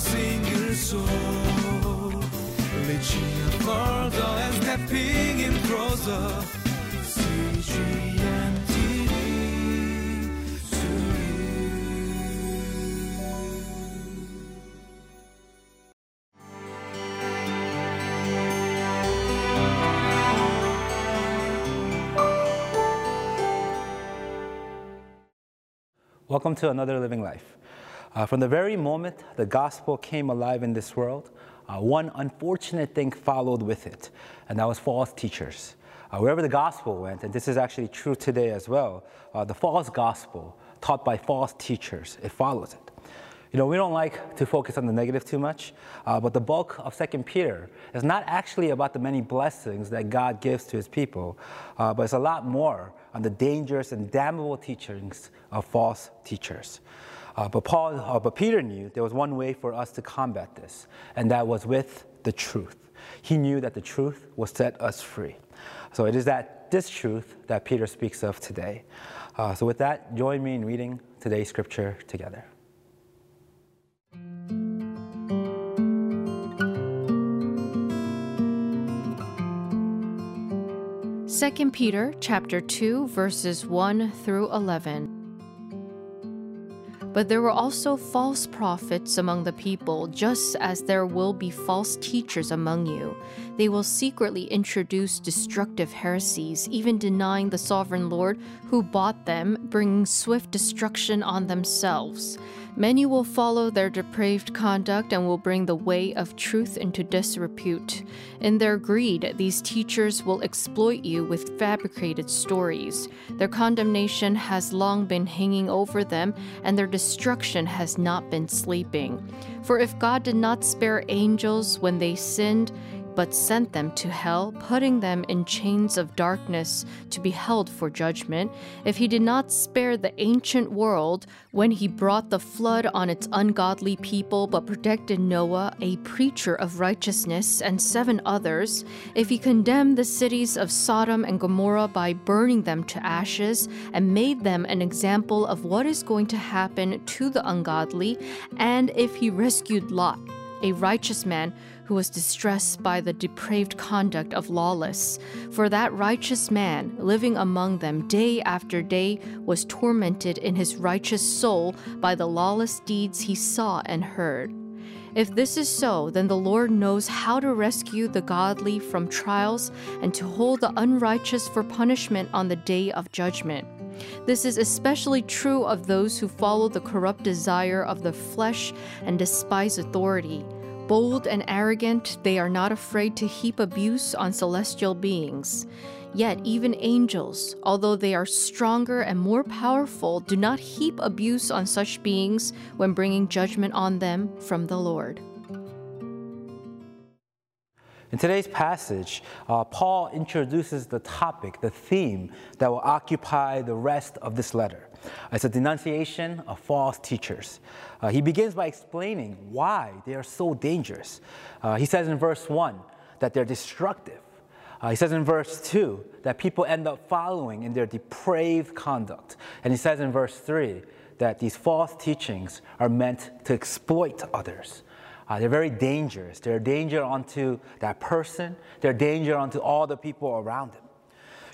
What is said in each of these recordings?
single soul. And stepping in closer. Welcome to Another Living Life. Uh, from the very moment the gospel came alive in this world, uh, one unfortunate thing followed with it, and that was false teachers. Uh, wherever the gospel went, and this is actually true today as well, uh, the false gospel taught by false teachers, it follows it. You know, we don't like to focus on the negative too much, uh, but the bulk of Second Peter is not actually about the many blessings that God gives to his people, uh, but it's a lot more on the dangerous and damnable teachings of false teachers. Uh, but Paul, uh, but Peter knew there was one way for us to combat this, and that was with the truth. He knew that the truth will set us free. So it is that this truth that Peter speaks of today. Uh, so with that, join me in reading today's scripture together. 2 Peter chapter 2 verses 1 through 11. But there were also false prophets among the people, just as there will be false teachers among you. They will secretly introduce destructive heresies, even denying the sovereign Lord who bought them, bringing swift destruction on themselves. Many will follow their depraved conduct and will bring the way of truth into disrepute. In their greed, these teachers will exploit you with fabricated stories. Their condemnation has long been hanging over them, and their destruction has not been sleeping. For if God did not spare angels when they sinned, but sent them to hell, putting them in chains of darkness to be held for judgment, if he did not spare the ancient world when he brought the flood on its ungodly people, but protected Noah, a preacher of righteousness, and seven others, if he condemned the cities of Sodom and Gomorrah by burning them to ashes, and made them an example of what is going to happen to the ungodly, and if he rescued Lot, a righteous man who was distressed by the depraved conduct of lawless. For that righteous man, living among them day after day, was tormented in his righteous soul by the lawless deeds he saw and heard. If this is so, then the Lord knows how to rescue the godly from trials and to hold the unrighteous for punishment on the day of judgment. This is especially true of those who follow the corrupt desire of the flesh and despise authority. Bold and arrogant, they are not afraid to heap abuse on celestial beings. Yet, even angels, although they are stronger and more powerful, do not heap abuse on such beings when bringing judgment on them from the Lord. In today's passage, uh, Paul introduces the topic, the theme that will occupy the rest of this letter. It's a denunciation of false teachers. Uh, he begins by explaining why they are so dangerous. Uh, he says in verse 1 that they're destructive. Uh, he says in verse 2 that people end up following in their depraved conduct. And he says in verse 3 that these false teachings are meant to exploit others. Uh, they're very dangerous. They're a danger unto that person. They're a danger unto all the people around them.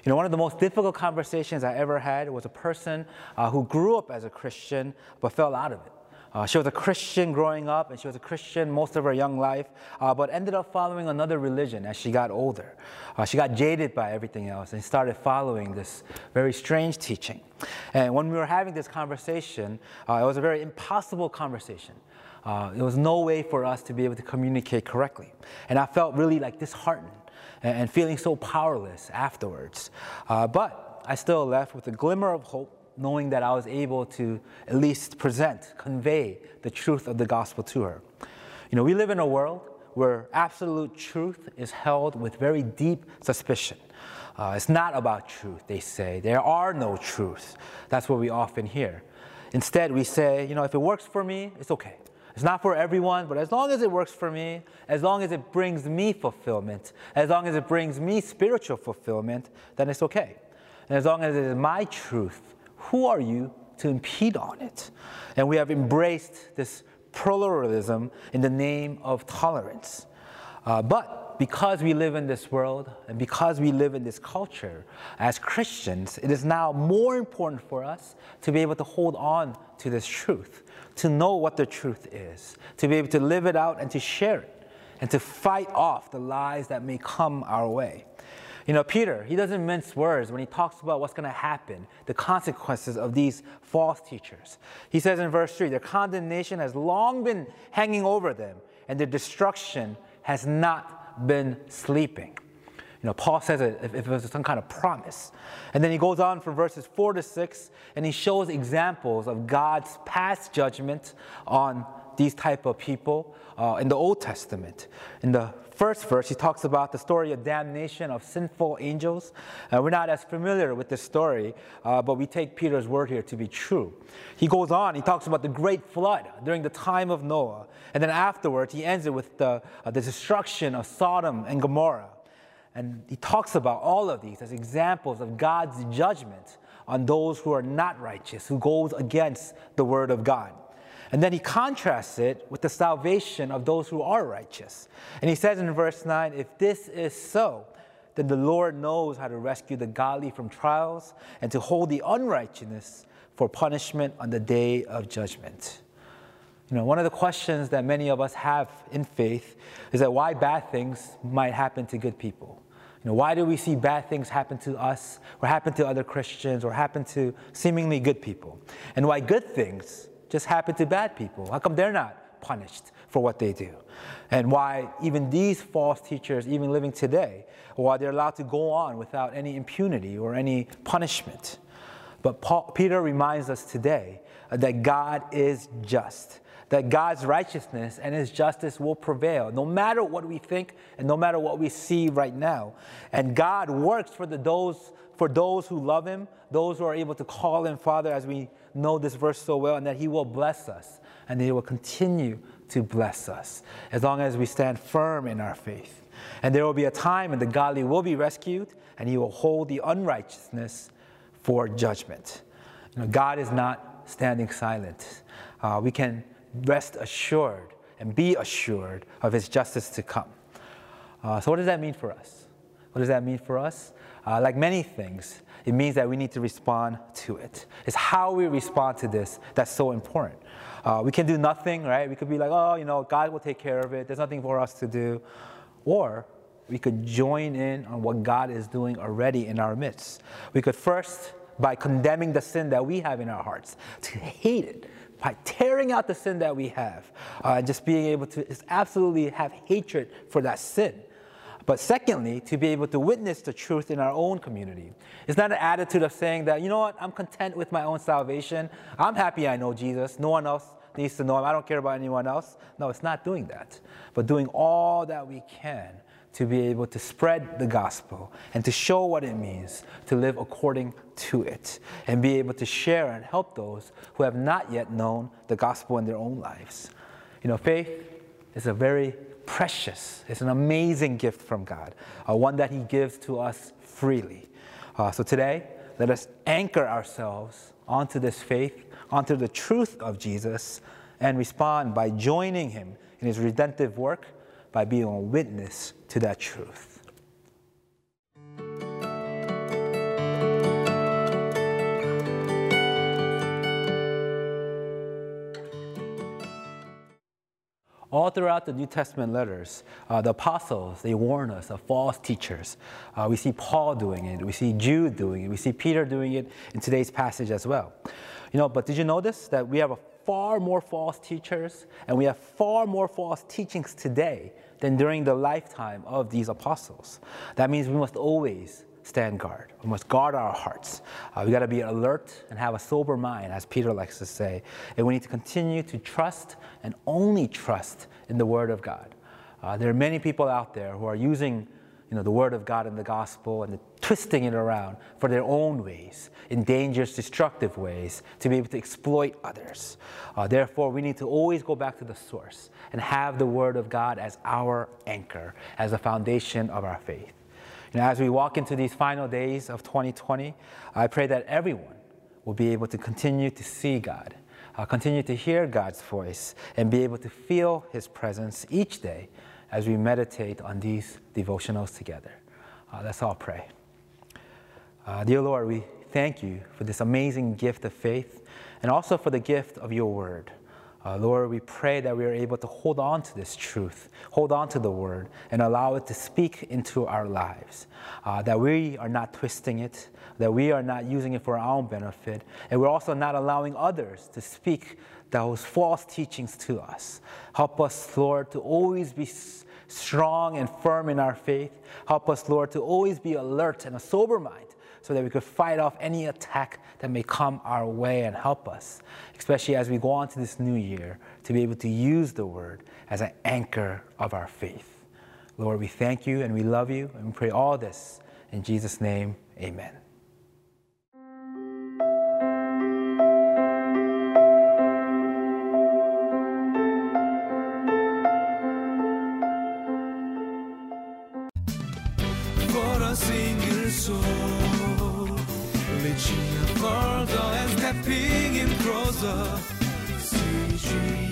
You know, one of the most difficult conversations I ever had was a person uh, who grew up as a Christian but fell out of it. Uh, she was a Christian growing up, and she was a Christian most of her young life, uh, but ended up following another religion as she got older. Uh, she got jaded by everything else and started following this very strange teaching. And when we were having this conversation, uh, it was a very impossible conversation. Uh, there was no way for us to be able to communicate correctly. And I felt really like disheartened and, feeling so powerless afterwards. Uh, but I still left with a glimmer of hope, knowing that I was able to at least present, convey the truth of the gospel to her. You know, we live in a world where absolute truth is held with very deep suspicion. Uh, it's not about truth, they say. There are no truths. That's what we often hear. Instead, we say, you know, if it works for me, it's okay. It's not for everyone, but as long as it works for me, as long as it brings me fulfillment, as long as it brings me spiritual fulfillment, then it's okay. And as long as it is my truth, who are you to impede on it? And we have embraced this pluralism in the name of tolerance. Uh, but because we live in this world and because we live in this culture, as Christians, it is now more important for us to be able to hold on to this truth, to know what the truth is, to be able to live it out and to share it, and to fight off the lies that may come our way. You know, Peter, he doesn't mince words when he talks about what's going to happen, the consequences of these false teachers. He says in verse 3 their condemnation has long been hanging over them, and their destruction has not been sleeping. You know, Paul says it if, if it was some kind of promise. And then he goes on from verses 4 to 6, and he shows examples of God's past judgment on these type of people uh, in the Old Testament. In the first verse, he talks about the story of damnation of sinful angels. Uh, we're not as familiar with this story, uh, but we take Peter's word here to be true. He goes on, he talks about the great flood during the time of Noah. And then afterwards, he ends it with the, uh, the destruction of Sodom and Gomorrah. And he talks about all of these as examples of God's judgment on those who are not righteous, who goes against the word of God. And then he contrasts it with the salvation of those who are righteous. And he says in verse 9, if this is so, then the Lord knows how to rescue the godly from trials and to hold the unrighteous for punishment on the day of judgment. You know, one of the questions that many of us have in faith is that why bad things might happen to good people. Know, why do we see bad things happen to us or happen to other Christians or happen to seemingly good people? And why good things just happen to bad people? How come they're not punished for what they do? And why even these false teachers, even living today, why they're allowed to go on without any impunity or any punishment? But Paul, Peter reminds us today that God is just, that God's righteousness and his justice will prevail, no matter what we think and no matter what we see right now. And God works for the, those, for those who love him, those who are able to call him Father, as we know this verse so well, and that He will bless us and He will continue to bless us as long as we stand firm in our faith. And there will be a time when the godly will be rescued and He will hold the unrighteousness for judgment. You know, God is not standing silent. Uh, we can rest assured and be assured of His justice to come. Uh, so, what does that mean for us? What does that mean for us? Uh, like many things, it means that we need to respond to it. It's how we respond to this that's so important. Uh, we can do nothing, right? We could be like, oh, you know, God will take care of it. There's nothing for us to do. Or we could join in on what God is doing already in our midst. We could first, by condemning the sin that we have in our hearts, to hate it, by tearing out the sin that we have, uh, just being able to absolutely have hatred for that sin. But secondly, to be able to witness the truth in our own community. It's not an attitude of saying that, you know what, I'm content with my own salvation. I'm happy I know Jesus. No one else needs to know him. I don't care about anyone else. No, it's not doing that. But doing all that we can to be able to spread the gospel and to show what it means to live according to it and be able to share and help those who have not yet known the gospel in their own lives. You know, faith is a very precious. It's an amazing gift from God, uh, one that He gives to us freely. Uh, so today, let us anchor ourselves onto this faith, onto the truth of Jesus, and respond by joining Him in His redemptive work by being a witness to that truth. All throughout the New Testament letters, uh, the apostles, they warn us of false teachers. Uh, we see Paul doing it, we see Jude doing it, we see Peter doing it in today's passage as well. You know, but did you notice that we have a far more false teachers and we have far more false teachings today than during the lifetime of these apostles? That means we must always stand guard. We must guard our hearts. Uh, we got to be alert and have a sober mind, as Peter likes to say. And we need to continue to trust and only trust in the Word of God. Uh, there are many people out there who are using you know, the Word of God and the gospel and the twisting it around for their own ways, in dangerous, destructive ways, to be able to exploit others. Uh, therefore, we need to always go back to the source and have the Word of God as our anchor, as the foundation of our faith. You know, as we walk into these final days of 2020, I pray that everyone will be able to continue to see God, uh, continue to hear God's voice and be able to feel His presence each day as we meditate on these devotionals together. Uh, let's all pray. Uh, dear Lord, we thank you for this amazing gift of faith and also for the gift of your word. Uh, Lord, we pray that we are able to hold on to this truth, hold on to the word, and allow it to speak into our lives. Uh, that we are not twisting it, that we are not using it for our own benefit, and we're also not allowing others to speak those false teachings to us. Help us, Lord, to always be strong and firm in our faith. Help us, Lord, to always be alert and a sober mind so that we could fight off any attack that may come our way and help us, especially as we go on to this new year, to be able to use the word as an anchor of our faith. Lord, we thank you and we love you and we pray all this in Jesus' name, amen. A single soul, reaching further and stepping in closer. CGM.